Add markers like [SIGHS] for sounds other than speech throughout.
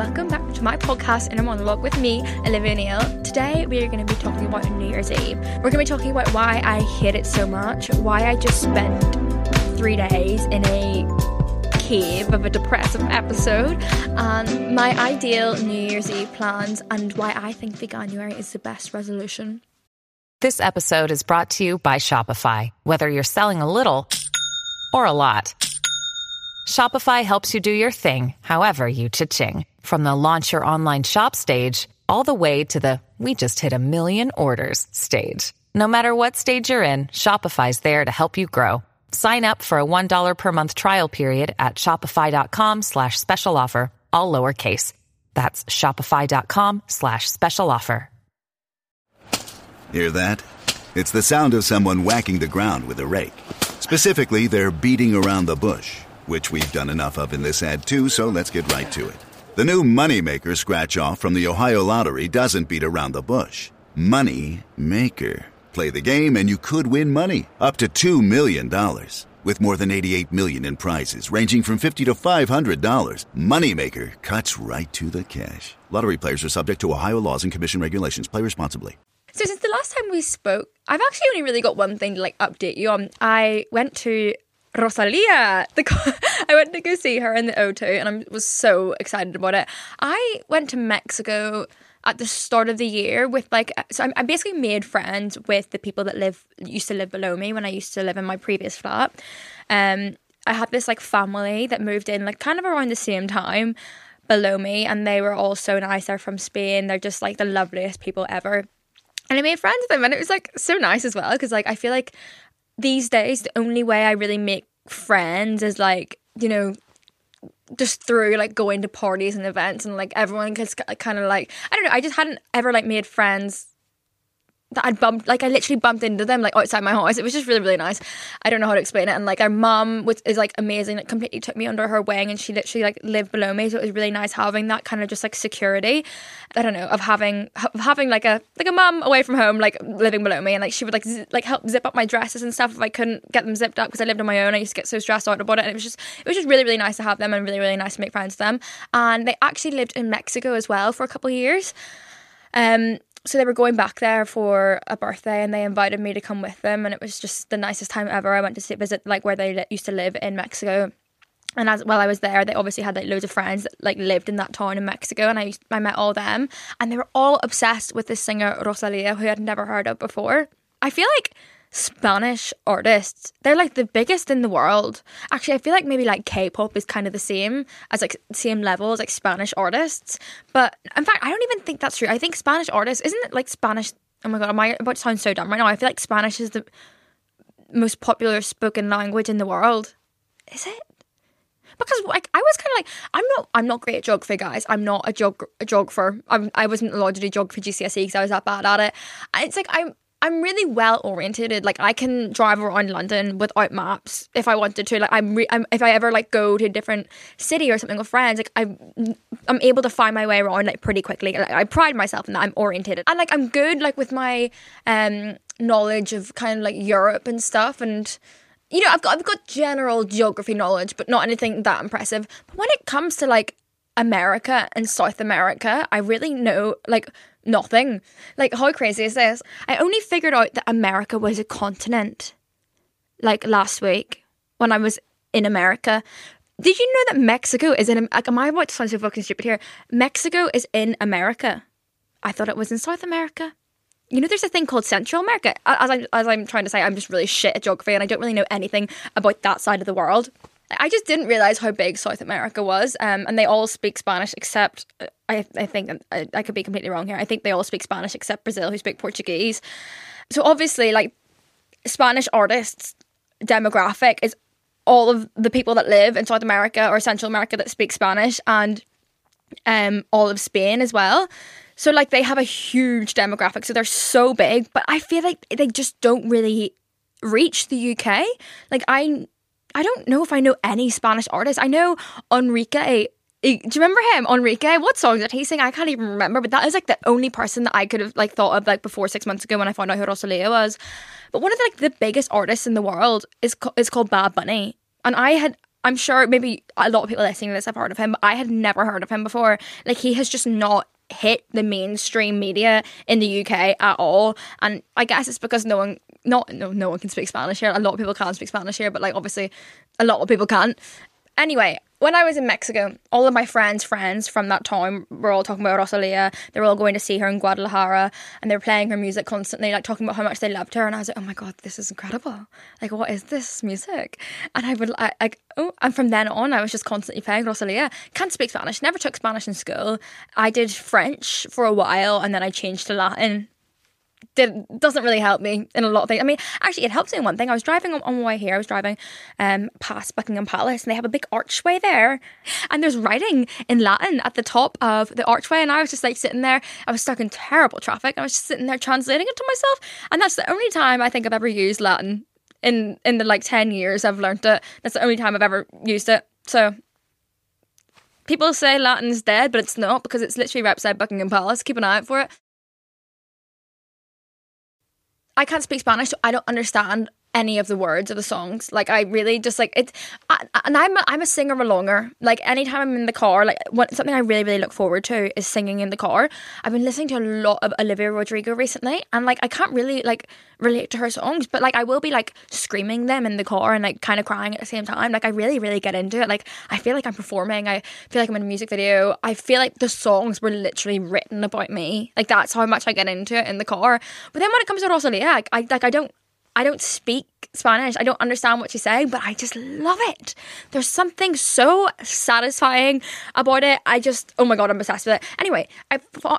welcome back to my podcast Inner Monologue with me, Olivia Neal. Today we are going to be talking about New Year's Eve. We're going to be talking about why I hate it so much, why I just spent three days in a cave of a depressive episode, and my ideal New Year's Eve plans, and why I think the Veganuary is the best resolution. This episode is brought to you by Shopify. Whether you're selling a little or a lot, Shopify helps you do your thing, however you cha-ching. From the launch your online shop stage, all the way to the we just hit a million orders stage. No matter what stage you're in, Shopify's there to help you grow. Sign up for a $1 per month trial period at shopify.com slash special offer, all lowercase. That's shopify.com slash special offer. Hear that? It's the sound of someone whacking the ground with a rake. Specifically, they're beating around the bush, which we've done enough of in this ad too, so let's get right to it. The new Moneymaker scratch off from the Ohio Lottery doesn't beat around the bush. Money Maker. Play the game and you could win money up to $2 million. With more than 88 million in prizes ranging from 50 to $500, Moneymaker cuts right to the cash. Lottery players are subject to Ohio laws and commission regulations. Play responsibly. So since the last time we spoke, I've actually only really got one thing to like update you on. I went to Rosalia. [LAUGHS] The I went to go see her in the O2 and I was so excited about it. I went to Mexico at the start of the year with like so I, I basically made friends with the people that live used to live below me when I used to live in my previous flat. Um I had this like family that moved in like kind of around the same time below me and they were all so nice. They're from Spain. They're just like the loveliest people ever. And I made friends with them and it was like so nice as well because like I feel like these days the only way I really make friends is like, you know, just through like going to parties and events and like everyone gets kind of like I don't know, I just hadn't ever like made friends that I'd bumped like I literally bumped into them like outside my house. It was just really really nice. I don't know how to explain it. And like our mom was is like amazing. Like completely took me under her wing, and she literally like lived below me. So it was really nice having that kind of just like security. I don't know of having of having like a like a mom away from home, like living below me, and like she would like z- like help zip up my dresses and stuff if I couldn't get them zipped up because I lived on my own. I used to get so stressed out about it. And it was just it was just really really nice to have them and really really nice to make friends with them. And they actually lived in Mexico as well for a couple of years. Um, so they were going back there for a birthday and they invited me to come with them and it was just the nicest time ever i went to visit like where they used to live in mexico and as while I was there, they obviously had like loads of friends that like lived in that town in Mexico, and I I met all them, and they were all obsessed with this singer Rosalia, who I'd never heard of before. I feel like Spanish artists, they're like the biggest in the world. Actually, I feel like maybe like K-pop is kind of the same as like same level as like Spanish artists. But in fact, I don't even think that's true. I think Spanish artists, isn't it like Spanish? Oh my god, am I about to sound so dumb right now? I feel like Spanish is the most popular spoken language in the world. Is it? because like I was kind of like I'm not I'm not great at geography, guys. I'm not a, geog- a geographer. I'm, I wasn't allowed to do geography GCSE because I was that bad at it. And it's like I'm I'm really well oriented. Like I can drive around London without maps if I wanted to. Like I'm, re- I'm if I ever like go to a different city or something with friends, like I'm I'm able to find my way around like pretty quickly. Like, I pride myself in that. I'm oriented and like I'm good like with my um knowledge of kind of like Europe and stuff and you know, I've got I've got general geography knowledge, but not anything that impressive. But when it comes to like America and South America, I really know like nothing. Like how crazy is this? I only figured out that America was a continent like last week when I was in America. Did you know that Mexico is in like am I about to sound so fucking stupid here? Mexico is in America. I thought it was in South America you know, there's a thing called Central America. As I'm, as I'm trying to say, I'm just really shit at geography and I don't really know anything about that side of the world. I just didn't realize how big South America was, um, and they all speak Spanish except I, I think I, I could be completely wrong here. I think they all speak Spanish except Brazil, who speak Portuguese. So obviously, like Spanish artists demographic is all of the people that live in South America or Central America that speak Spanish, and um, all of Spain as well. So like they have a huge demographic, so they're so big, but I feel like they just don't really reach the UK. Like I I don't know if I know any Spanish artists. I know Enrique eh, do you remember him, Enrique? What song did he sing? I can't even remember, but that is like the only person that I could have like thought of like before six months ago when I found out who Rosalia was. But one of the, like the biggest artists in the world is is called Bad Bunny, and I had I'm sure maybe a lot of people listening to this have heard of him, but I had never heard of him before. Like he has just not hit the mainstream media in the UK at all. And I guess it's because no one not no no one can speak Spanish here. A lot of people can't speak Spanish here, but like obviously a lot of people can't. Anyway, when I was in Mexico, all of my friends' friends from that time were all talking about Rosalia. They were all going to see her in Guadalajara and they were playing her music constantly, like talking about how much they loved her. And I was like, oh my God, this is incredible. Like, what is this music? And I would, like, oh, and from then on, I was just constantly playing Rosalia. Can't speak Spanish, never took Spanish in school. I did French for a while and then I changed to Latin did, doesn't really help me in a lot of things. I mean, actually, it helps me in one thing. I was driving on, on my way here. I was driving um, past Buckingham Palace, and they have a big archway there, and there's writing in Latin at the top of the archway. And I was just like sitting there. I was stuck in terrible traffic. I was just sitting there translating it to myself, and that's the only time I think I've ever used Latin in in the like ten years I've learned it. That's the only time I've ever used it. So. People say Latin's dead, but it's not because it's literally right beside Buckingham Palace. Keep an eye out for it. I can't speak Spanish, so I don't understand any of the words of the songs. Like I really just like it, and I'm a, I'm a singer alonger. Like anytime I'm in the car, like what something I really really look forward to is singing in the car. I've been listening to a lot of Olivia Rodrigo recently, and like I can't really like relate to her songs, but like I will be like screaming them in the car and like kind of crying at the same time. Like I really really get into it. Like I feel like I'm performing. I feel like I'm in a music video. I feel like the songs were literally written about me. Like that's how much I get into it in the car. But then when it comes to Rosalia, like I like I don't I don't speak Spanish. I don't understand what she's saying, but I just love it. There's something so satisfying about it. I just, oh my god, I'm obsessed with it. Anyway, I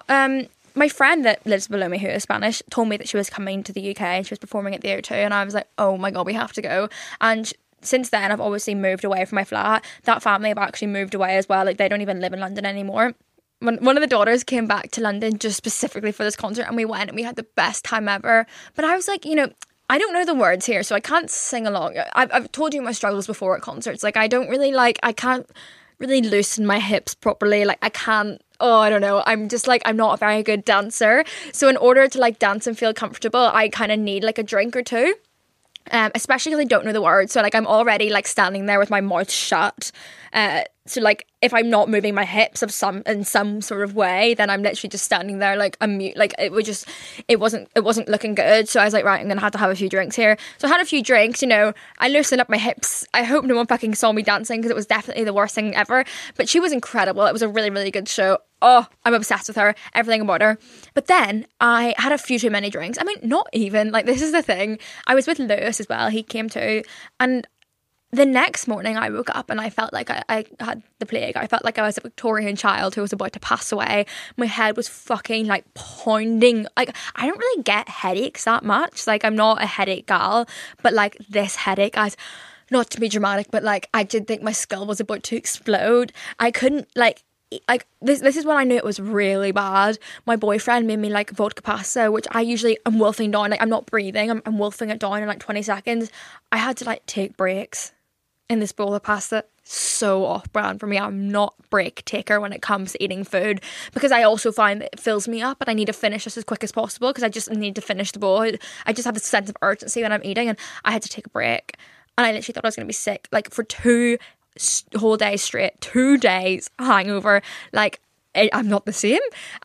um my friend that lives below me who is Spanish told me that she was coming to the UK and she was performing at the O2 and I was like, "Oh my god, we have to go." And since then I've obviously moved away from my flat. That family have actually moved away as well. Like they don't even live in London anymore one of the daughters came back to London just specifically for this concert and we went and we had the best time ever. But I was like, you know, I don't know the words here, so I can't sing along. I've, I've told you my struggles before at concerts. Like, I don't really like, I can't really loosen my hips properly. Like, I can't, oh, I don't know. I'm just like, I'm not a very good dancer. So, in order to like dance and feel comfortable, I kind of need like a drink or two. Um, especially because I don't know the words. So, like, I'm already like standing there with my mouth shut. Uh, so like if I'm not moving my hips of some in some sort of way, then I'm literally just standing there like a mute. Like it was just it wasn't it wasn't looking good. So I was like, right, I'm gonna have to have a few drinks here. So I had a few drinks. You know, I loosened up my hips. I hope no one fucking saw me dancing because it was definitely the worst thing ever. But she was incredible. It was a really really good show. Oh, I'm obsessed with her. Everything about her. But then I had a few too many drinks. I mean, not even like this is the thing. I was with Lewis as well. He came too, and the next morning I woke up and I felt like I, I, had the plague. I felt like I was a Victorian child who was about to pass away. My head was fucking like pounding. Like I don't really get headaches that much. Like I'm not a headache gal, but like this headache, guys. Not to be dramatic, but like I did think my skull was about to explode. I couldn't like like this this is when I knew it was really bad. My boyfriend made me like vodka pasta, which I usually am wolfing down. Like I'm not breathing, I'm, I'm wolfing it down in like 20 seconds. I had to like take breaks in this bowl of pasta so off brand for me. I'm not break taker when it comes to eating food because I also find it fills me up and I need to finish this as quick as possible because I just need to finish the bowl. I just have this sense of urgency when I'm eating and I had to take a break and I literally thought I was going to be sick like for two whole days straight, two days hangover. Like I'm not the same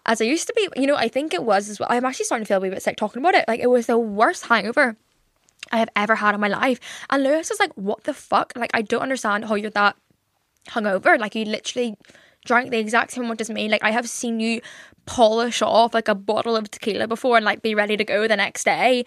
as I used to be. You know, I think it was as well. I'm actually starting to feel a wee bit sick talking about it. Like it was the worst hangover I have ever had in my life. And Lewis is like, what the fuck? Like, I don't understand how you're that hungover. Like, you literally drank the exact same amount as me. Like, I have seen you polish off like a bottle of tequila before and like be ready to go the next day.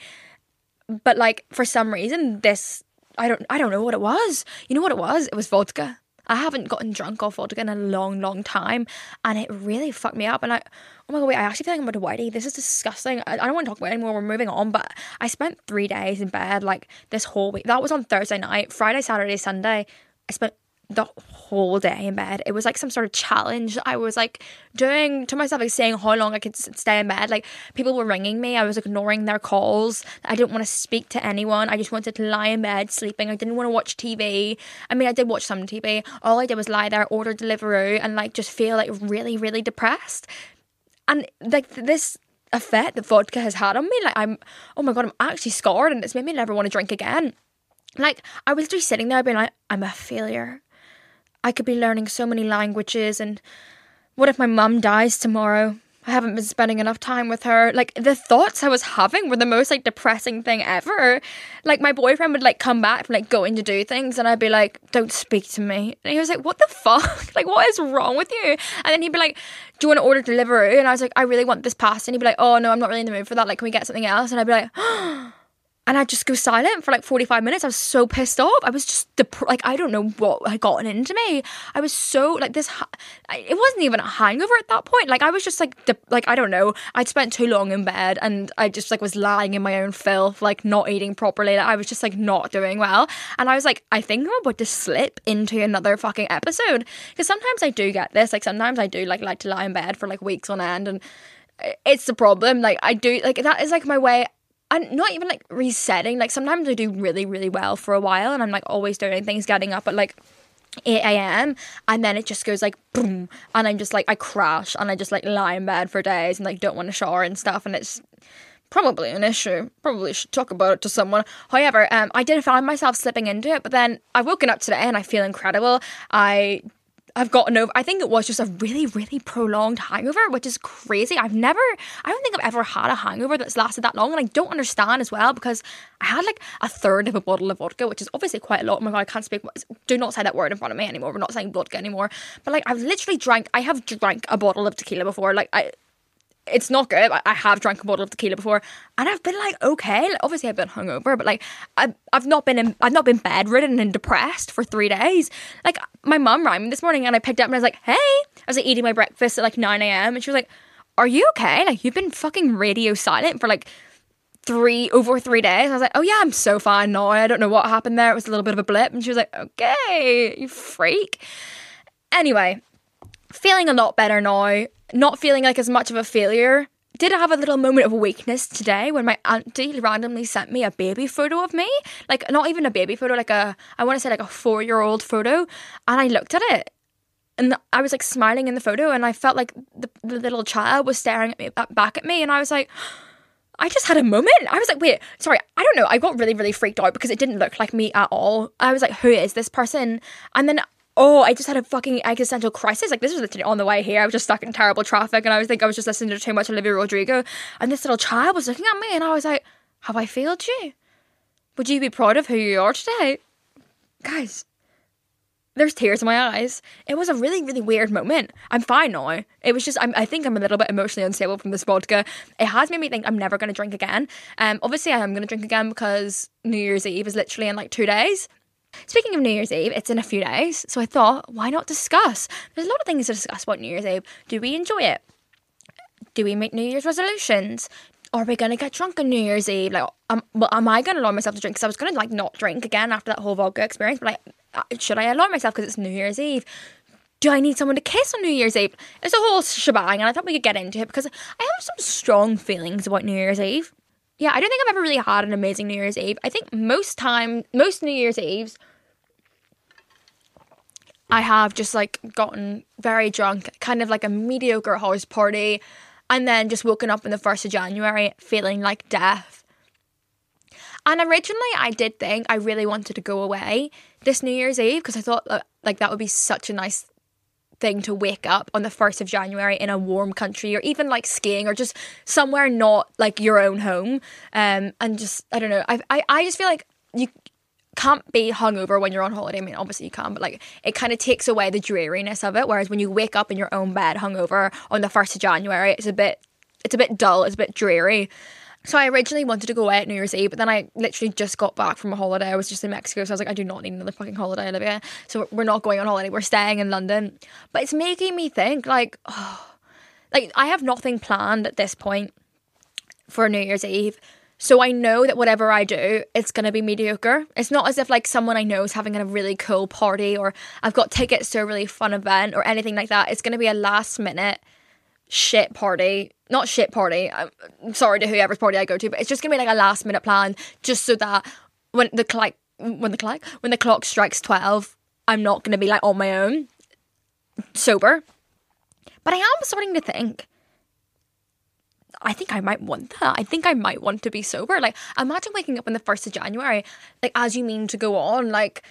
But like, for some reason, this, I don't, I don't know what it was. You know what it was? It was vodka. I haven't gotten drunk off vodka in a long, long time, and it really fucked me up. And I, oh my god, wait, I actually feel like I'm about to whitey. This is disgusting. I, I don't want to talk about it anymore. We're moving on, but I spent three days in bed like this whole week. That was on Thursday night, Friday, Saturday, Sunday. I spent the whole day in bed. It was like some sort of challenge I was like doing to myself, like saying how long I could stay in bed. Like people were ringing me, I was ignoring their calls. I didn't want to speak to anyone. I just wanted to lie in bed sleeping. I didn't want to watch TV. I mean, I did watch some TV. All I did was lie there, order Deliveroo, and like just feel like really, really depressed. And like this effect that vodka has had on me, like I'm, oh my god, I'm actually scarred, and it's made me never want to drink again. Like, I was just sitting there being like, I'm a failure. I could be learning so many languages, and what if my mum dies tomorrow? I haven't been spending enough time with her. Like the thoughts I was having were the most like depressing thing ever. Like my boyfriend would like come back from like going to do things and I'd be like, Don't speak to me. And he was like, What the fuck? [LAUGHS] like what is wrong with you? And then he'd be like, Do you want to order delivery? And I was like, I really want this pasta. And he'd be like, Oh no, I'm not really in the mood for that. Like, can we get something else? And I'd be like, [GASPS] oh, and I'd just go silent for like 45 minutes. I was so pissed off. I was just dep- like, I don't know what had gotten into me. I was so like this. It wasn't even a hangover at that point. Like I was just like, de- like I don't know. I'd spent too long in bed and I just like was lying in my own filth, like not eating properly. Like, I was just like not doing well. And I was like, I think I'm about to slip into another fucking episode because sometimes I do get this. Like sometimes I do like like to lie in bed for like weeks on end and eh, it's the problem. Like I do like that is like my way and not even like resetting. Like sometimes I do really, really well for a while and I'm like always doing things, getting up at like 8 a.m. and then it just goes like boom and I'm just like I crash and I just like lie in bed for days and like don't want to shower and stuff and it's probably an issue. Probably should talk about it to someone. However, um, I did find myself slipping into it, but then I've woken up today and I feel incredible. I I've gotten over. I think it was just a really, really prolonged hangover, which is crazy. I've never, I don't think I've ever had a hangover that's lasted that long, and I don't understand as well because I had like a third of a bottle of vodka, which is obviously quite a lot. Oh my god, I can't speak. Do not say that word in front of me anymore. We're not saying vodka anymore. But like, I've literally drank. I have drank a bottle of tequila before. Like, I it's not good. I have drank a bottle of tequila before, and I've been like okay. Like, obviously, I've been hungover, but like I've I've not been in, I've not been bedridden and depressed for three days. Like my mum rang me this morning, and I picked up and I was like, "Hey," I was like eating my breakfast at like nine a.m. and she was like, "Are you okay? Like you've been fucking radio silent for like." Three over three days. I was like, oh yeah, I'm so fine now. I don't know what happened there. It was a little bit of a blip. And she was like, okay, you freak. Anyway, feeling a lot better now not feeling like as much of a failure. Did I have a little moment of weakness today when my auntie randomly sent me a baby photo of me? Like, not even a baby photo, like a, I want to say like a four year old photo. And I looked at it and I was like smiling in the photo and I felt like the, the little child was staring at me, uh, back at me. And I was like, [GASPS] I just had a moment. I was like, wait, sorry, I don't know. I got really, really freaked out because it didn't look like me at all. I was like, who is this person? And then oh, I just had a fucking existential crisis. Like this was on the way here. I was just stuck in terrible traffic, and I was think I was just listening to too much Olivia Rodrigo, and this little child was looking at me, and I was like, "Have I failed you? Would you be proud of who you are today, guys?" There's tears in my eyes. It was a really, really weird moment. I'm fine now. It was just, I'm, I think I'm a little bit emotionally unstable from this vodka. It has made me think I'm never going to drink again. Um, obviously, I am going to drink again because New Year's Eve is literally in like two days. Speaking of New Year's Eve, it's in a few days, so I thought, why not discuss? There's a lot of things to discuss about New Year's Eve. Do we enjoy it? Do we make New Year's resolutions? Are we gonna get drunk on New Year's Eve? Like, um, well, am I gonna allow myself to drink? Because I was gonna like not drink again after that whole vodka experience. But like, uh, should I allow myself because it's New Year's Eve? Do I need someone to kiss on New Year's Eve? It's a whole shebang, and I thought we could get into it because I have some strong feelings about New Year's Eve yeah, I don't think I've ever really had an amazing New Year's Eve. I think most time, most New Year's Eves, I have just like gotten very drunk, kind of like a mediocre house party, and then just woken up on the 1st of January feeling like death. And originally, I did think I really wanted to go away this New Year's Eve because I thought like that would be such a nice thing to wake up on the 1st of January in a warm country or even like skiing or just somewhere not like your own home. Um, and just, I don't know, I, I, I just feel like you can't be hungover when you're on holiday. I mean, obviously you can, but like it kind of takes away the dreariness of it. Whereas when you wake up in your own bed hungover on the 1st of January, it's a bit, it's a bit dull, it's a bit dreary. So I originally wanted to go away at New Year's Eve, but then I literally just got back from a holiday. I was just in Mexico, so I was like, I do not need another fucking holiday, Olivia. So we're not going on holiday. We're staying in London. But it's making me think, like, oh, [SIGHS] like I have nothing planned at this point for New Year's Eve. So I know that whatever I do, it's gonna be mediocre. It's not as if like someone I know is having a really cool party or I've got tickets to a really fun event or anything like that. It's gonna be a last minute shit party. Not shit party. I'm sorry to whoever's party I go to, but it's just gonna be like a last minute plan, just so that when the clock when the clock when the clock strikes twelve, I'm not gonna be like on my own, sober. But I am starting to think I think I might want that. I think I might want to be sober. Like, imagine waking up on the 1st of January, like, as you mean to go on, like,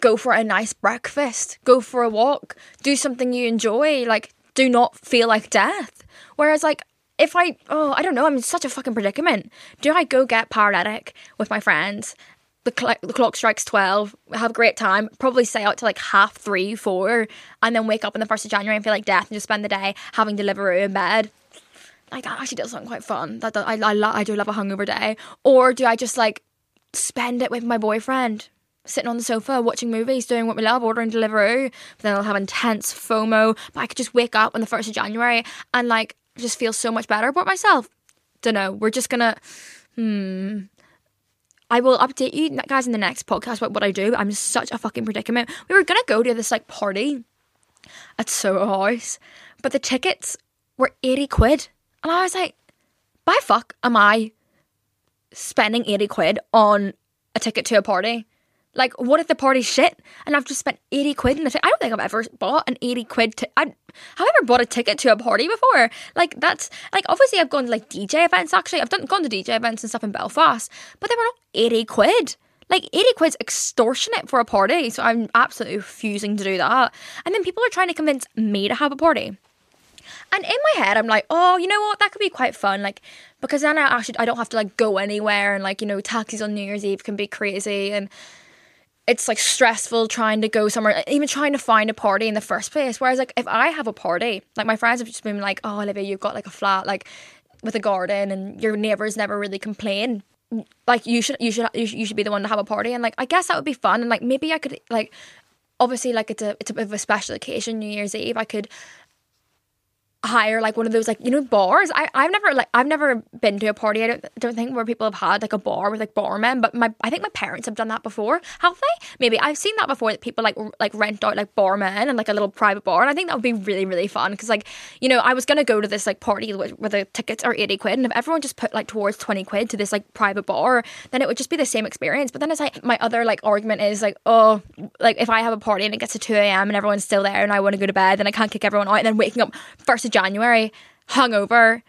go for a nice breakfast, go for a walk, do something you enjoy, like, do not feel like death. Whereas, like, if I, oh, I don't know, I'm in such a fucking predicament. Do I go get paralytic with my friends? The, cl- the clock strikes 12, have a great time, probably stay out to like half three, four, and then wake up on the 1st of January and feel like death and just spend the day having Deliveroo in bed like that actually does sound quite fun. That, that I, I, I do love a hungover day. Or do I just like spend it with my boyfriend, sitting on the sofa watching movies, doing what we love, ordering Deliveroo? But then I'll have intense FOMO. But I could just wake up on the first of January and like just feel so much better about myself. Don't know. We're just gonna. Hmm. I will update you guys in the next podcast about what I do. I'm such a fucking predicament. We were gonna go to this like party at Soho House, but the tickets were 80 quid. And I was like, by fuck am I spending 80 quid on a ticket to a party? Like, what if the party's shit and I've just spent 80 quid in the ticket? I don't think I've ever bought an 80 quid. T- I, have I ever bought a ticket to a party before? Like, that's like, obviously, I've gone to like DJ events actually. I've done gone to DJ events and stuff in Belfast, but they were not 80 quid. Like 80 quid's extortionate for a party. So I'm absolutely refusing to do that. And then people are trying to convince me to have a party. And in my head, I'm like, oh, you know what? That could be quite fun. Like, because then I actually I don't have to like go anywhere, and like you know, taxis on New Year's Eve can be crazy, and it's like stressful trying to go somewhere, even trying to find a party in the first place. Whereas like if I have a party, like my friends have just been like, oh, Olivia, you've got like a flat like with a garden, and your neighbors never really complain. Like you should, you should, you should, be the one to have a party, and like I guess that would be fun, and like maybe I could like obviously like it's a it's a bit of a special occasion New Year's Eve. I could hire like one of those like you know bars. I I've never like I've never been to a party. I don't don't think where people have had like a bar with like barmen. But my I think my parents have done that before. Have they? Maybe I've seen that before. That people like like rent out like barmen and like a little private bar. And I think that would be really really fun because like you know I was gonna go to this like party where, where the tickets are eighty quid, and if everyone just put like towards twenty quid to this like private bar, then it would just be the same experience. But then it's like my other like argument is like oh like if I have a party and it gets to two a.m. and everyone's still there and I want to go to bed, then I can't kick everyone out. And then waking up first January, hungover,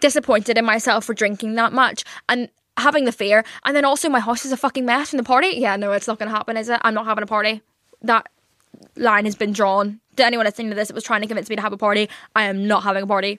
disappointed in myself for drinking that much, and having the fear. And then also, my house is a fucking mess in the party. Yeah, no, it's not going to happen, is it? I'm not having a party. That line has been drawn. To anyone listening to this that was trying to convince me to have a party, I am not having a party.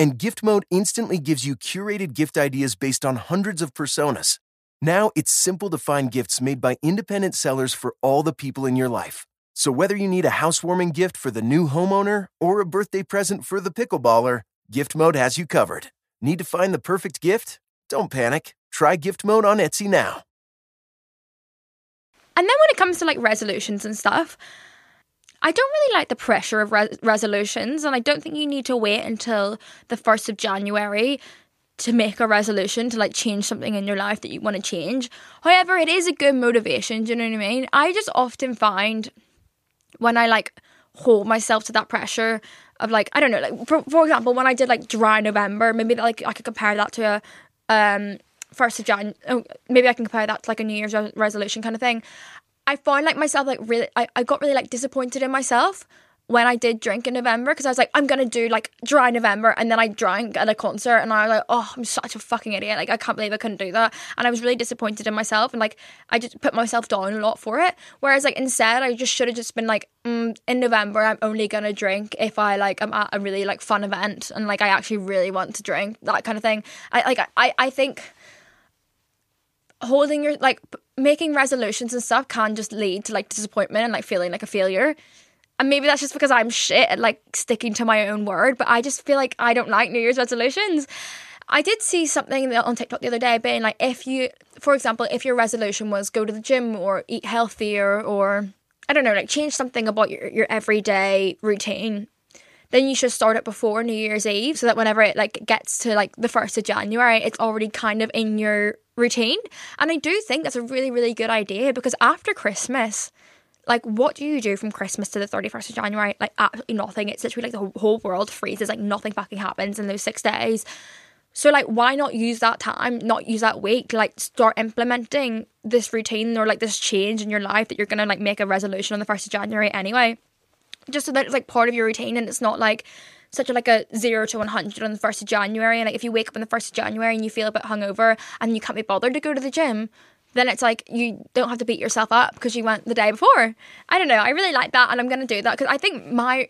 And gift mode instantly gives you curated gift ideas based on hundreds of personas. Now it's simple to find gifts made by independent sellers for all the people in your life. So whether you need a housewarming gift for the new homeowner or a birthday present for the pickleballer, gift mode has you covered. Need to find the perfect gift? Don't panic. Try gift mode on Etsy now. And then when it comes to like resolutions and stuff, I don't really like the pressure of re- resolutions, and I don't think you need to wait until the 1st of January to make a resolution to like change something in your life that you want to change. However, it is a good motivation, do you know what I mean? I just often find when I like hold myself to that pressure of like, I don't know, like for, for example, when I did like dry November, maybe like I could compare that to a um first of Jan. Oh, maybe I can compare that to like a New Year's re- resolution kind of thing. I find like myself like really I, I got really like disappointed in myself when I did drink in November because I was like, I'm gonna do like dry November, and then I drank at a concert, and I was like, oh, I'm such a fucking idiot. Like I can't believe I couldn't do that, and I was really disappointed in myself, and like I just put myself down a lot for it. Whereas like instead, I just should have just been like, mm, in November, I'm only gonna drink if I like I'm at a really like fun event, and like I actually really want to drink that kind of thing. I like I I think holding your like making resolutions and stuff can just lead to like disappointment and like feeling like a failure. And maybe that's just because I'm shit at like sticking to my own word, but I just feel like I don't like New Year's resolutions. I did see something on TikTok the other day being like, if you, for example, if your resolution was go to the gym or eat healthier or I don't know, like change something about your, your everyday routine, then you should start it before New Year's Eve so that whenever it like gets to like the 1st of January, it's already kind of in your routine. And I do think that's a really, really good idea because after Christmas, like what do you do from Christmas to the 31st of January? Like absolutely nothing. It's literally like the whole world freezes, like nothing fucking happens in those six days. So like why not use that time, not use that week like start implementing this routine or like this change in your life that you're gonna like make a resolution on the first of January anyway. Just so that it's like part of your routine and it's not like such a like a zero to one hundred on the first of January. And like if you wake up on the first of January and you feel a bit hungover and you can't be bothered to go to the gym, then it's like you don't have to beat yourself up because you went the day before. I don't know. I really like that, and I'm gonna do that because I think my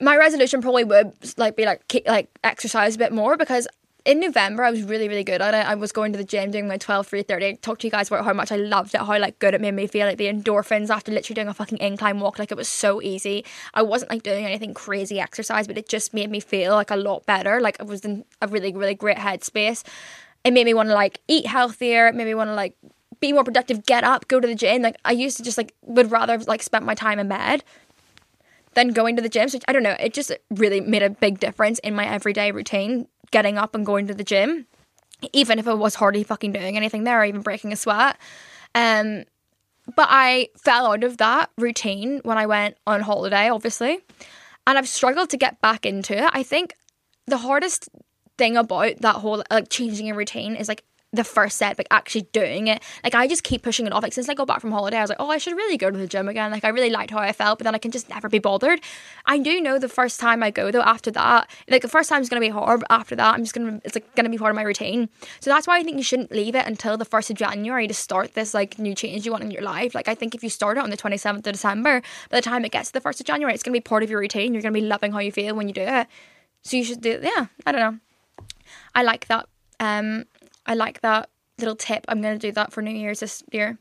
my resolution probably would like be like ke- like exercise a bit more because in November I was really really good at it. I was going to the gym doing my 12 3 30. I talked to you guys about how much I loved it, how like good it made me feel like the endorphins after literally doing a fucking incline walk like it was so easy. I wasn't like doing anything crazy exercise, but it just made me feel like a lot better. Like I was in a really really great headspace. It made me want to like eat healthier, it made me want to like be more productive, get up, go to the gym. Like I used to just like would rather like spend my time in bed than going to the gym. So I don't know, it just really made a big difference in my everyday routine, getting up and going to the gym, even if I was hardly fucking doing anything there or even breaking a sweat. Um, but I fell out of that routine when I went on holiday, obviously, and I've struggled to get back into it. I think the hardest thing about that whole like changing a routine is like the first set, like actually doing it. Like I just keep pushing it off. Like since I got back from holiday, I was like, oh, I should really go to the gym again. Like I really liked how I felt, but then I can just never be bothered. I do know the first time I go though, after that, like the first time is gonna be hard, but after that, I'm just gonna it's like gonna be part of my routine. So that's why I think you shouldn't leave it until the first of January to start this like new change you want in your life. Like I think if you start it on the 27th of December, by the time it gets to the first of January, it's gonna be part of your routine. You're gonna be loving how you feel when you do it. So you should do yeah, I don't know. I like that. Um, I like that little tip. I'm going to do that for New Year's this year.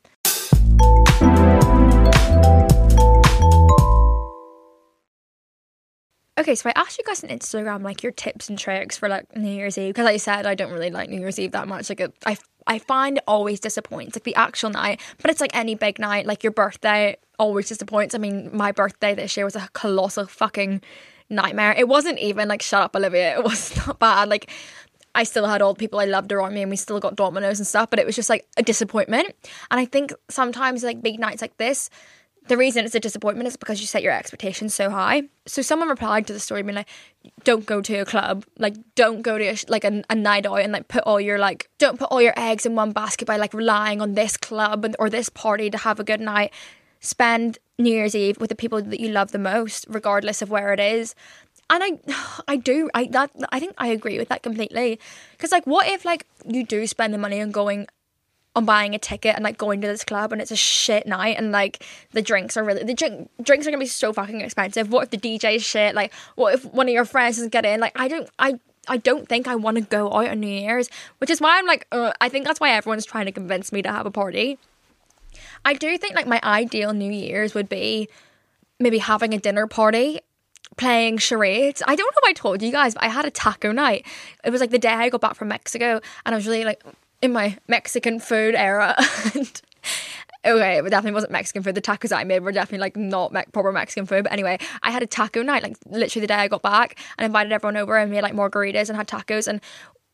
Okay, so I asked you guys on Instagram like your tips and tricks for like New Year's Eve because, like I said, I don't really like New Year's Eve that much. Like, I I find it always disappoints, like the actual night. But it's like any big night, like your birthday always disappoints. I mean, my birthday this year was a colossal fucking nightmare. It wasn't even like shut up, Olivia. [LAUGHS] It was not bad. Like I still had all the people I loved around me and we still got Domino's and stuff, but it was just like a disappointment. And I think sometimes like big nights like this, the reason it's a disappointment is because you set your expectations so high. So someone replied to the story being like, "Don't go to a club. Like, don't go to a, like a, a night out and like put all your like don't put all your eggs in one basket by like relying on this club or this party to have a good night. Spend New Year's Eve with the people that you love the most, regardless of where it is." And I, [SIGHS] I do, I that I think I agree with that completely. Because like, what if like you do spend the money on going on buying a ticket and like going to this club and it's a shit night and like the drinks are really the drink, drinks are gonna be so fucking expensive. What if the DJ is shit? Like what if one of your friends doesn't get in? Like I don't I I don't think I want to go out on New Year's, which is why I'm like uh, I think that's why everyone's trying to convince me to have a party. I do think like my ideal New Year's would be maybe having a dinner party playing charades. I don't know if I told you guys, but I had a taco night. It was like the day I got back from Mexico, and I was really like in my Mexican food era. [LAUGHS] and, okay, it definitely wasn't Mexican food. The tacos I made were definitely like not me- proper Mexican food. But anyway, I had a taco night, like literally the day I got back, and invited everyone over and made like margaritas and had tacos. And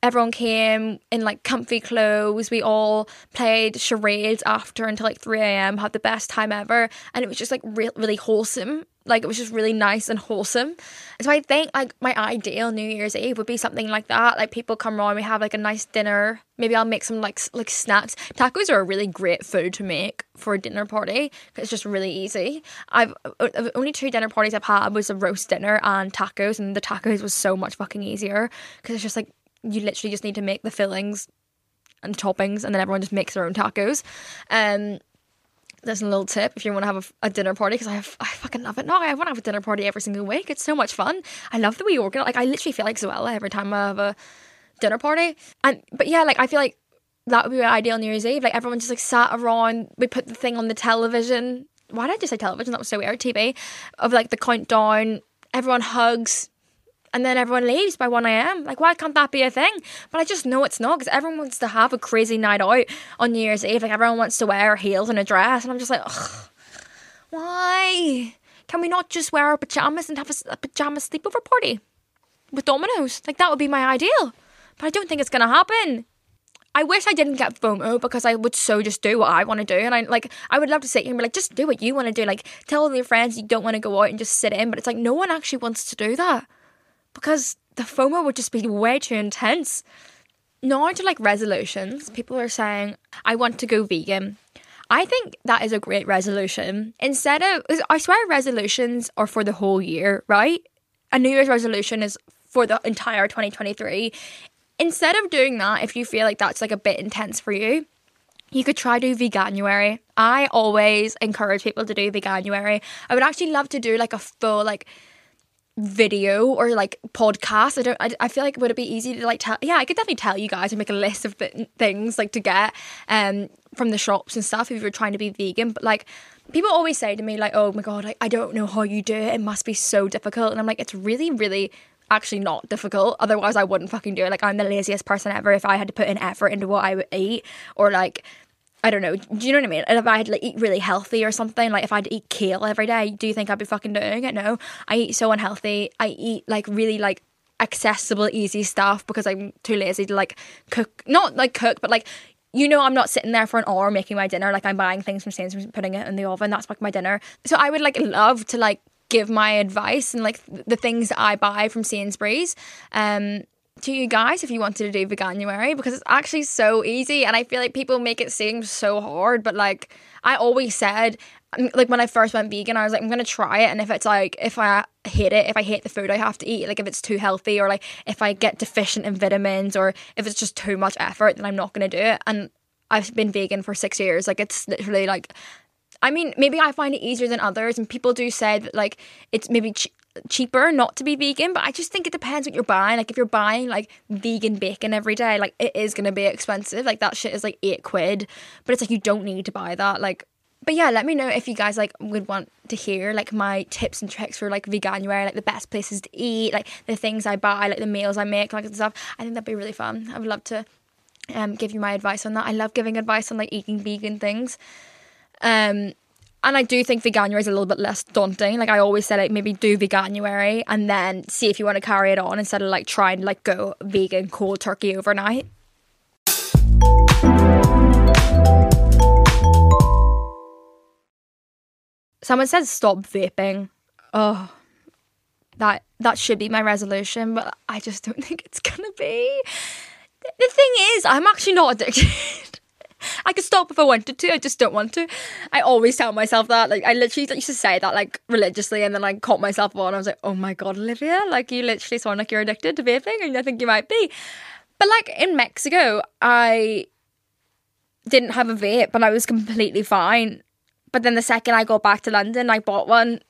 everyone came in like comfy clothes. We all played charades after until like 3 a.m., had the best time ever. And it was just like re- really wholesome. Like it was just really nice and wholesome. So I think like my ideal New Year's Eve would be something like that. Like people come around, we have like a nice dinner. Maybe I'll make some like like snacks. Tacos are a really great food to make for a dinner party. It's just really easy. I've only two dinner parties I've had was a roast dinner and tacos, and the tacos was so much fucking easier because it's just like you literally just need to make the fillings and toppings, and then everyone just makes their own tacos. Um, there's a little tip if you want to have a, a dinner party because I have, I fucking love it. No, I want to have a dinner party every single week. It's so much fun. I love the way you organize. Like I literally feel like Zoella every time I have a dinner party. And but yeah, like I feel like that would be ideal New Year's Eve. Like everyone just like sat around. We put the thing on the television. Why did I just say television? That was so weird. TV of like the countdown. Everyone hugs and then everyone leaves by 1 a.m. Like, why can't that be a thing? But I just know it's not because everyone wants to have a crazy night out on New Year's Eve. Like, everyone wants to wear heels and a dress. And I'm just like, why? Can we not just wear our pajamas and have a pajama sleepover party with Domino's? Like, that would be my ideal. But I don't think it's going to happen. I wish I didn't get FOMO because I would so just do what I want to do. And I like, I would love to sit here and be like, just do what you want to do. Like, tell all your friends you don't want to go out and just sit in. But it's like, no one actually wants to do that because the FOMO would just be way too intense. Now to like resolutions, people are saying, I want to go vegan. I think that is a great resolution. Instead of, I swear resolutions are for the whole year, right? A New Year's resolution is for the entire 2023. Instead of doing that, if you feel like that's like a bit intense for you, you could try do veganuary. I always encourage people to do veganuary. I would actually love to do like a full like video or like podcast. I don't. I, I feel like would it be easy to like tell? Yeah, I could definitely tell you guys and make a list of th- things like to get um from the shops and stuff if you're trying to be vegan. But like people always say to me like, oh my god, like, I don't know how you do it. It must be so difficult. And I'm like, it's really, really actually not difficult. Otherwise, I wouldn't fucking do it. Like I'm the laziest person ever if I had to put in effort into what I would eat or like. I don't know. Do you know what I mean? If I had to like, eat really healthy or something, like if I had to eat kale every day, do you think I'd be fucking doing it? No. I eat so unhealthy. I eat like really like accessible, easy stuff because I'm too lazy to like cook. Not like cook, but like you know, I'm not sitting there for an hour making my dinner. Like I'm buying things from Sainsbury's, putting it in the oven. That's like my dinner. So I would like love to like give my advice and like the things that I buy from Sainsbury's. Um, to you guys if you wanted to do veganuary because it's actually so easy and I feel like people make it seem so hard but like I always said um, like when I first went vegan I was like I'm gonna try it and if it's like if I hate it if I hate the food I have to eat like if it's too healthy or like if I get deficient in vitamins or if it's just too much effort then I'm not gonna do it and I've been vegan for six years like it's literally like I mean, maybe I find it easier than others, and people do say that like it's maybe cheaper not to be vegan, but I just think it depends what you're buying. Like if you're buying like vegan bacon every day, like it is gonna be expensive. Like that shit is like eight quid, but it's like you don't need to buy that. Like, but yeah, let me know if you guys like would want to hear like my tips and tricks for like veganuary, like the best places to eat, like the things I buy, like the meals I make, like stuff. I think that'd be really fun. I would love to um give you my advice on that. I love giving advice on like eating vegan things. Um, and I do think veganuary is a little bit less daunting. Like I always say, like maybe do veganuary and then see if you want to carry it on instead of like trying to like go vegan cold turkey overnight. Someone says stop vaping. Oh, that that should be my resolution, but I just don't [LAUGHS] think it's gonna be. The thing is, I'm actually not addicted. [LAUGHS] I could stop if I wanted to. I just don't want to. I always tell myself that. Like I literally used to say that like religiously, and then I caught myself on. I was like, "Oh my god, Olivia! Like you literally sound like you're addicted to vaping, and I think you might be." But like in Mexico, I didn't have a vape, but I was completely fine. But then the second I got back to London, I bought one.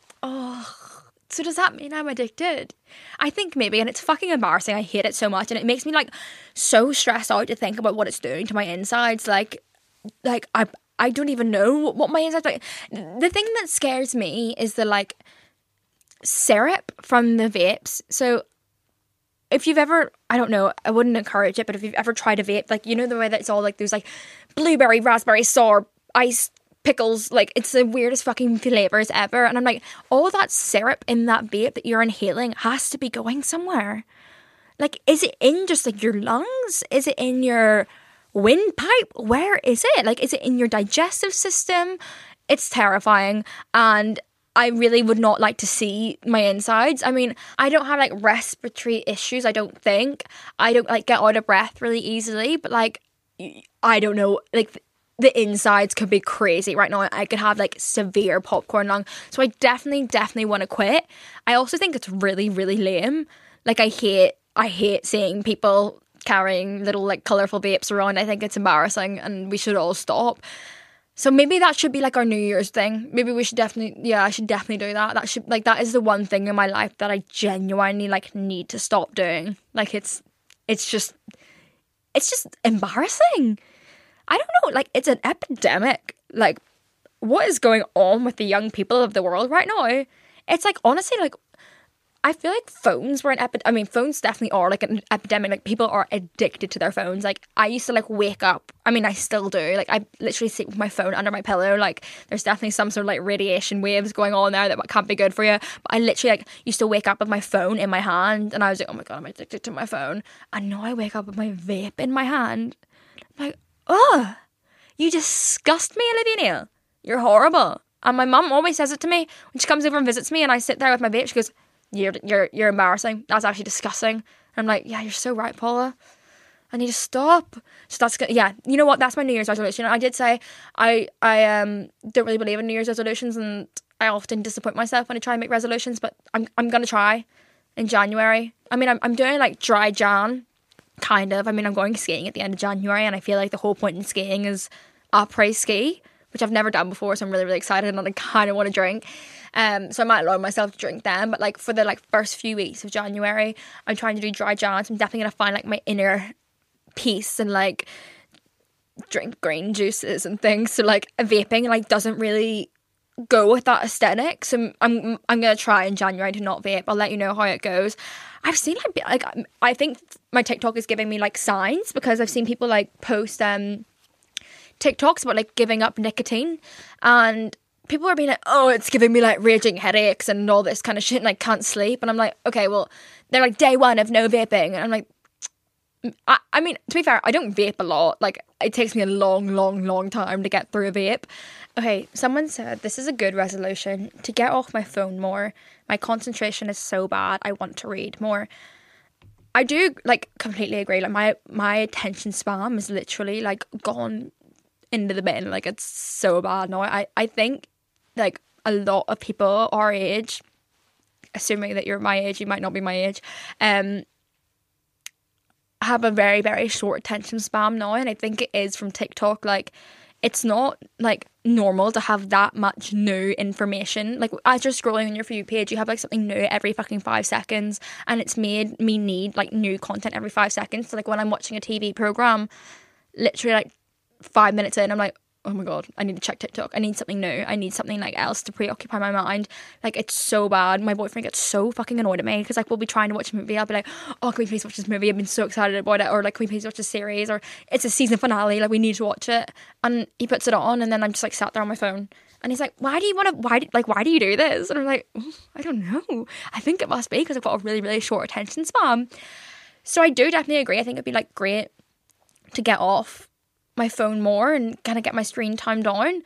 So does that mean I'm addicted? I think maybe, and it's fucking embarrassing. I hate it so much, and it makes me like so stressed out to think about what it's doing to my insides. Like, like I I don't even know what my insides like. The thing that scares me is the like syrup from the vapes. So if you've ever, I don't know, I wouldn't encourage it, but if you've ever tried a vape, like you know the way that it's all like there's like blueberry, raspberry, sour, ice, pickles, like it's the weirdest fucking flavors ever. And I'm like, all that syrup in that vape that you're inhaling has to be going somewhere. like is it in just like your lungs? Is it in your windpipe? Where is it? Like is it in your digestive system? It's terrifying and I really would not like to see my insides. I mean, I don't have like respiratory issues, I don't think. I don't like get out of breath really easily, but like I don't know, like the insides could be crazy right now. I could have like severe popcorn lung. So I definitely, definitely want to quit. I also think it's really, really lame. Like I hate, I hate seeing people carrying little like colorful vapes around. I think it's embarrassing, and we should all stop. So maybe that should be like our New Year's thing. Maybe we should definitely, yeah, I should definitely do that. That should like that is the one thing in my life that I genuinely like need to stop doing. Like it's, it's just, it's just embarrassing. I don't know, like it's an epidemic. Like what is going on with the young people of the world right now? It's like honestly like I feel like phones were an epidemic. I mean, phones definitely are like an epidemic. Like people are addicted to their phones. Like I used to like wake up. I mean, I still do. Like I literally sleep with my phone under my pillow. Like there's definitely some sort of like radiation waves going on there that can't be good for you. But I literally like used to wake up with my phone in my hand, and I was like, oh my god, I'm addicted to my phone. And now I wake up with my vape in my hand. I'm like, oh, you disgust me, Olivia Neal. You're horrible. And my mum always says it to me when she comes over and visits me, and I sit there with my vape. She goes you're you're you're embarrassing. That's actually disgusting. And I'm like, yeah, you're so right, Paula. I need to stop. So that's good. Yeah, you know what? That's my New Year's resolution. I did say I I um don't really believe in New Year's resolutions, and I often disappoint myself when I try and make resolutions. But I'm I'm gonna try in January. I mean, I'm I'm doing like dry Jan, kind of. I mean, I'm going skiing at the end of January, and I feel like the whole point in skiing is après ski, which I've never done before. So I'm really really excited, and I kind of want to drink. Um, so I might allow myself to drink then. But like for the like first few weeks of January, I'm trying to do dry Jan. So I'm definitely gonna find like my inner peace and like drink green juices and things. So like vaping like doesn't really go with that aesthetic. So I'm I'm gonna try in January to not vape. I'll let you know how it goes. I've seen like like I think my TikTok is giving me like signs because I've seen people like post um TikToks about like giving up nicotine and people are being like, oh, it's giving me like raging headaches and all this kind of shit, and I can't sleep. And I'm like, okay, well, they're like day one of no vaping, and I'm like, I, I mean, to be fair, I don't vape a lot. Like, it takes me a long, long, long time to get through a vape. Okay, someone said this is a good resolution to get off my phone more. My concentration is so bad. I want to read more. I do like completely agree. Like my my attention span is literally like gone into the bin. Like it's so bad now. I I think like a lot of people our age, assuming that you're my age, you might not be my age, um, have a very very short attention span now, and I think it is from TikTok. Like, it's not like normal to have that much new information. Like as you're scrolling on your For You page, you have like something new every fucking five seconds, and it's made me need like new content every five seconds. So like when I'm watching a TV program, literally like five minutes in, I'm like, oh my god, I need to check TikTok. I need something new. I need something like else to preoccupy my mind. Like it's so bad. My boyfriend gets so fucking annoyed at me because like we'll be trying to watch a movie. I'll be like, oh, can we please watch this movie? I've been so excited about it. Or like, can we please watch a series? Or it's a season finale. Like we need to watch it. And he puts it on, and then I'm just like sat there on my phone. And he's like, why do you want to? Why do, like why do you do this? And I'm like, I don't know. I think it must be because I've got a really really short attention span. So I do definitely agree. I think it'd be like great to get off my phone more and kind of get my screen time down.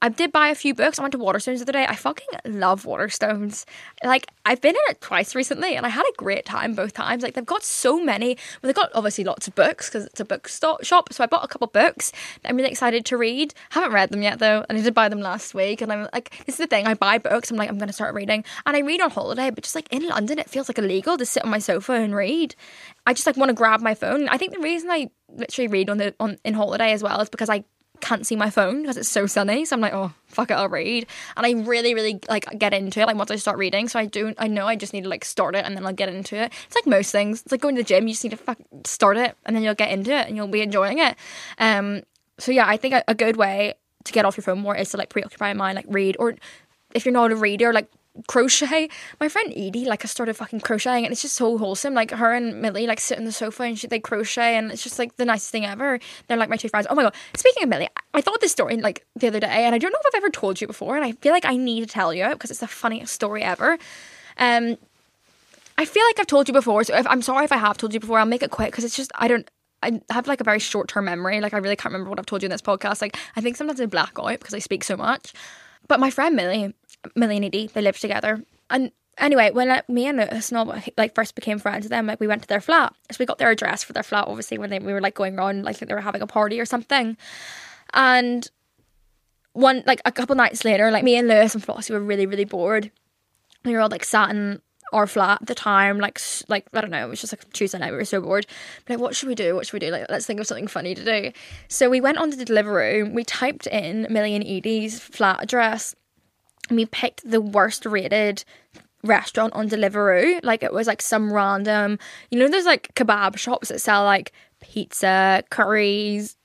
I did buy a few books. I went to Waterstones the other day. I fucking love Waterstones. Like I've been in it twice recently, and I had a great time both times. Like they've got so many. Well, they've got obviously lots of books because it's a book shop. So I bought a couple books that I'm really excited to read. Haven't read them yet though, and I did buy them last week. And I'm like, this is the thing. I buy books. I'm like, I'm gonna start reading, and I read on holiday. But just like in London, it feels like illegal to sit on my sofa and read. I just like want to grab my phone. I think the reason I literally read on the on in holiday as well is because I can't see my phone because it's so sunny. So I'm like, oh fuck it, I'll read. And I really, really like get into it. Like once I start reading, so I do. I know I just need to like start it and then I'll get into it. It's like most things. It's like going to the gym. You just need to fuck start it and then you'll get into it and you'll be enjoying it. Um. So yeah, I think a, a good way to get off your phone more is to like preoccupy your mind, like read or if you're not a reader, like crochet. My friend Edie, like, I started fucking crocheting, and it's just so wholesome. Like, her and Millie, like, sit on the sofa and she, they crochet, and it's just like the nicest thing ever. They're like my two friends. Oh my god! Speaking of Millie, I thought this story like the other day, and I don't know if I've ever told you before, and I feel like I need to tell you because it's the funniest story ever. Um, I feel like I've told you before, so if, I'm sorry if I have told you before. I'll make it quick because it's just I don't. I have like a very short term memory. Like I really can't remember what I've told you in this podcast. Like I think sometimes I black out because I speak so much. But my friend Millie, Millie and they lived together. And anyway, when me and Lewis like first became friends with them, like we went to their flat. So we got their address for their flat. Obviously, when they, we were like going around, like they were having a party or something. And one like a couple nights later, like me and Lewis and Flossie were really really bored. We were all like sat in our flat at the time, like like I don't know, it was just like Tuesday night. We were so bored. But like, what should we do? What should we do? Like, let's think of something funny to do. So we went onto the Deliveroo. We typed in Millie and Edie's flat address, we picked the worst rated restaurant on Deliveroo. Like it was like some random, you know, there's like kebab shops that sell like pizza, curries,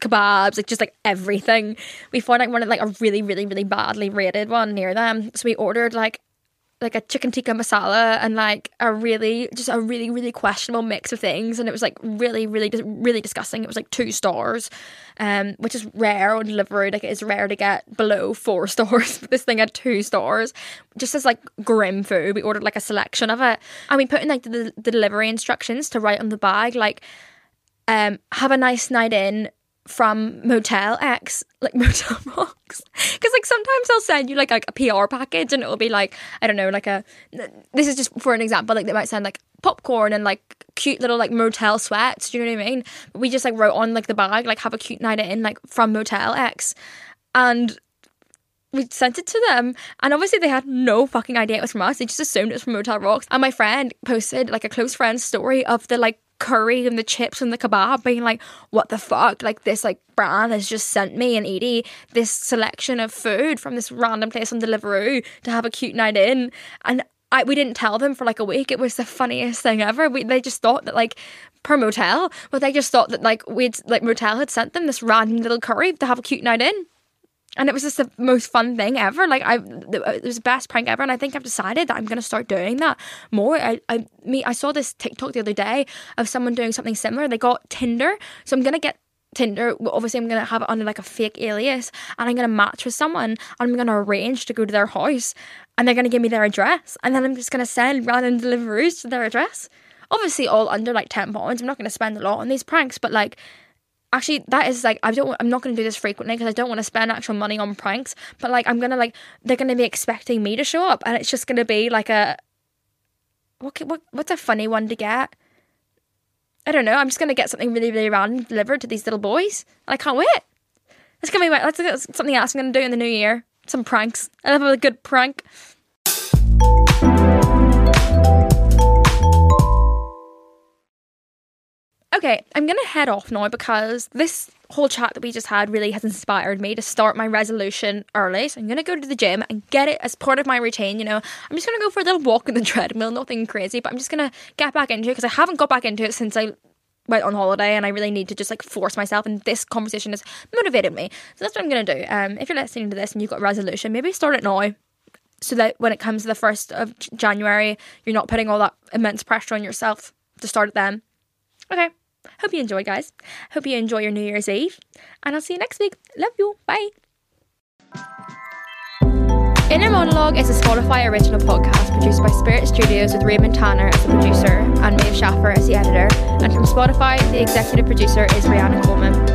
kebabs, like just like everything. We found like one of like a really, really, really badly rated one near them. So we ordered like like a chicken tikka masala and like a really just a really really questionable mix of things. And it was like really really really disgusting. It was like two stars um which is rare on Deliveroo. Like it's rare to get below four [LAUGHS] stars but this thing had two stars just as like grim food. We ordered like a selection of it. And we put in like the, the delivery instructions to write on the bag like um have a nice night in from Motel X, like [LAUGHS] Motel Rocks. Because like sometimes they'll send you like, like a PR package and it'll be like, I don't know, like a this is just for an example, like they might send like popcorn and like cute little like motel sweats. Do you know what I mean? We just like wrote on like the bag, like have a cute night in, like from Motel X. And we sent it to them and obviously they had no fucking idea it was from us they just assumed it was from motel rocks and my friend posted like a close friend story of the like curry and the chips and the kebab being like what the fuck like this like brand has just sent me and Edie this selection of food from this random place on Deliveroo to have a cute night in and I, we didn't tell them for like a week. It was the funniest thing ever. We, they just thought that like per motel, but they just thought that like we'd like motel had sent them this random little curry to have a cute night in and it was just the most fun thing ever. Like I, it was the best prank ever, and I think I've decided that I'm gonna start doing that more. I, I, me, I saw this TikTok the other day of someone doing something similar. They got Tinder, so I'm gonna get Tinder. Obviously, I'm gonna have it under like a fake alias, and I'm gonna match with someone, and I'm gonna arrange to go to their house, and they're gonna give me their address, and then I'm just gonna send random deliveries to their address. Obviously, all under like ten pounds. I'm not gonna spend a lot on these pranks, but like actually that is like I don't I'm not going to do this frequently because I don't want to spend actual money on pranks but like I'm going to like they're going to be expecting me to show up and it's just going to be like a what, what what's a funny one to get? I don't know I'm just going to get something really really random delivered to these little boys and I can't wait. It's going to be my, that's something else I'm going to do in the new year some pranks. I love a good prank Okay, I'm gonna head off now because this whole chat that we just had really has inspired me to start my resolution early. So I'm gonna go to the gym and get it as part of my routine. You know, I'm just gonna go for a little walk on the [LAUGHS] treadmill, nothing crazy, but I'm just gonna get back into it because I haven't got back into it since I went on holiday and I really need to just like force myself and this conversation has motivated me. So that's what I'm gonna do. Um if you're listening to this and you've got a resolution, maybe start it now. So that when it comes to the first of January, you're not putting all that immense pressure on yourself to start it then. Okay. Hope you enjoy, guys. Hope you enjoy your New Year's Eve. And I'll see you next week. Love you. Bye. Inner Monologue is a Spotify original podcast produced by Spirit Studios with Raymond Tannor as the producer and Maeve Schaffer as the editor. And from Spotify, the executive producer is Rihanna Coleman.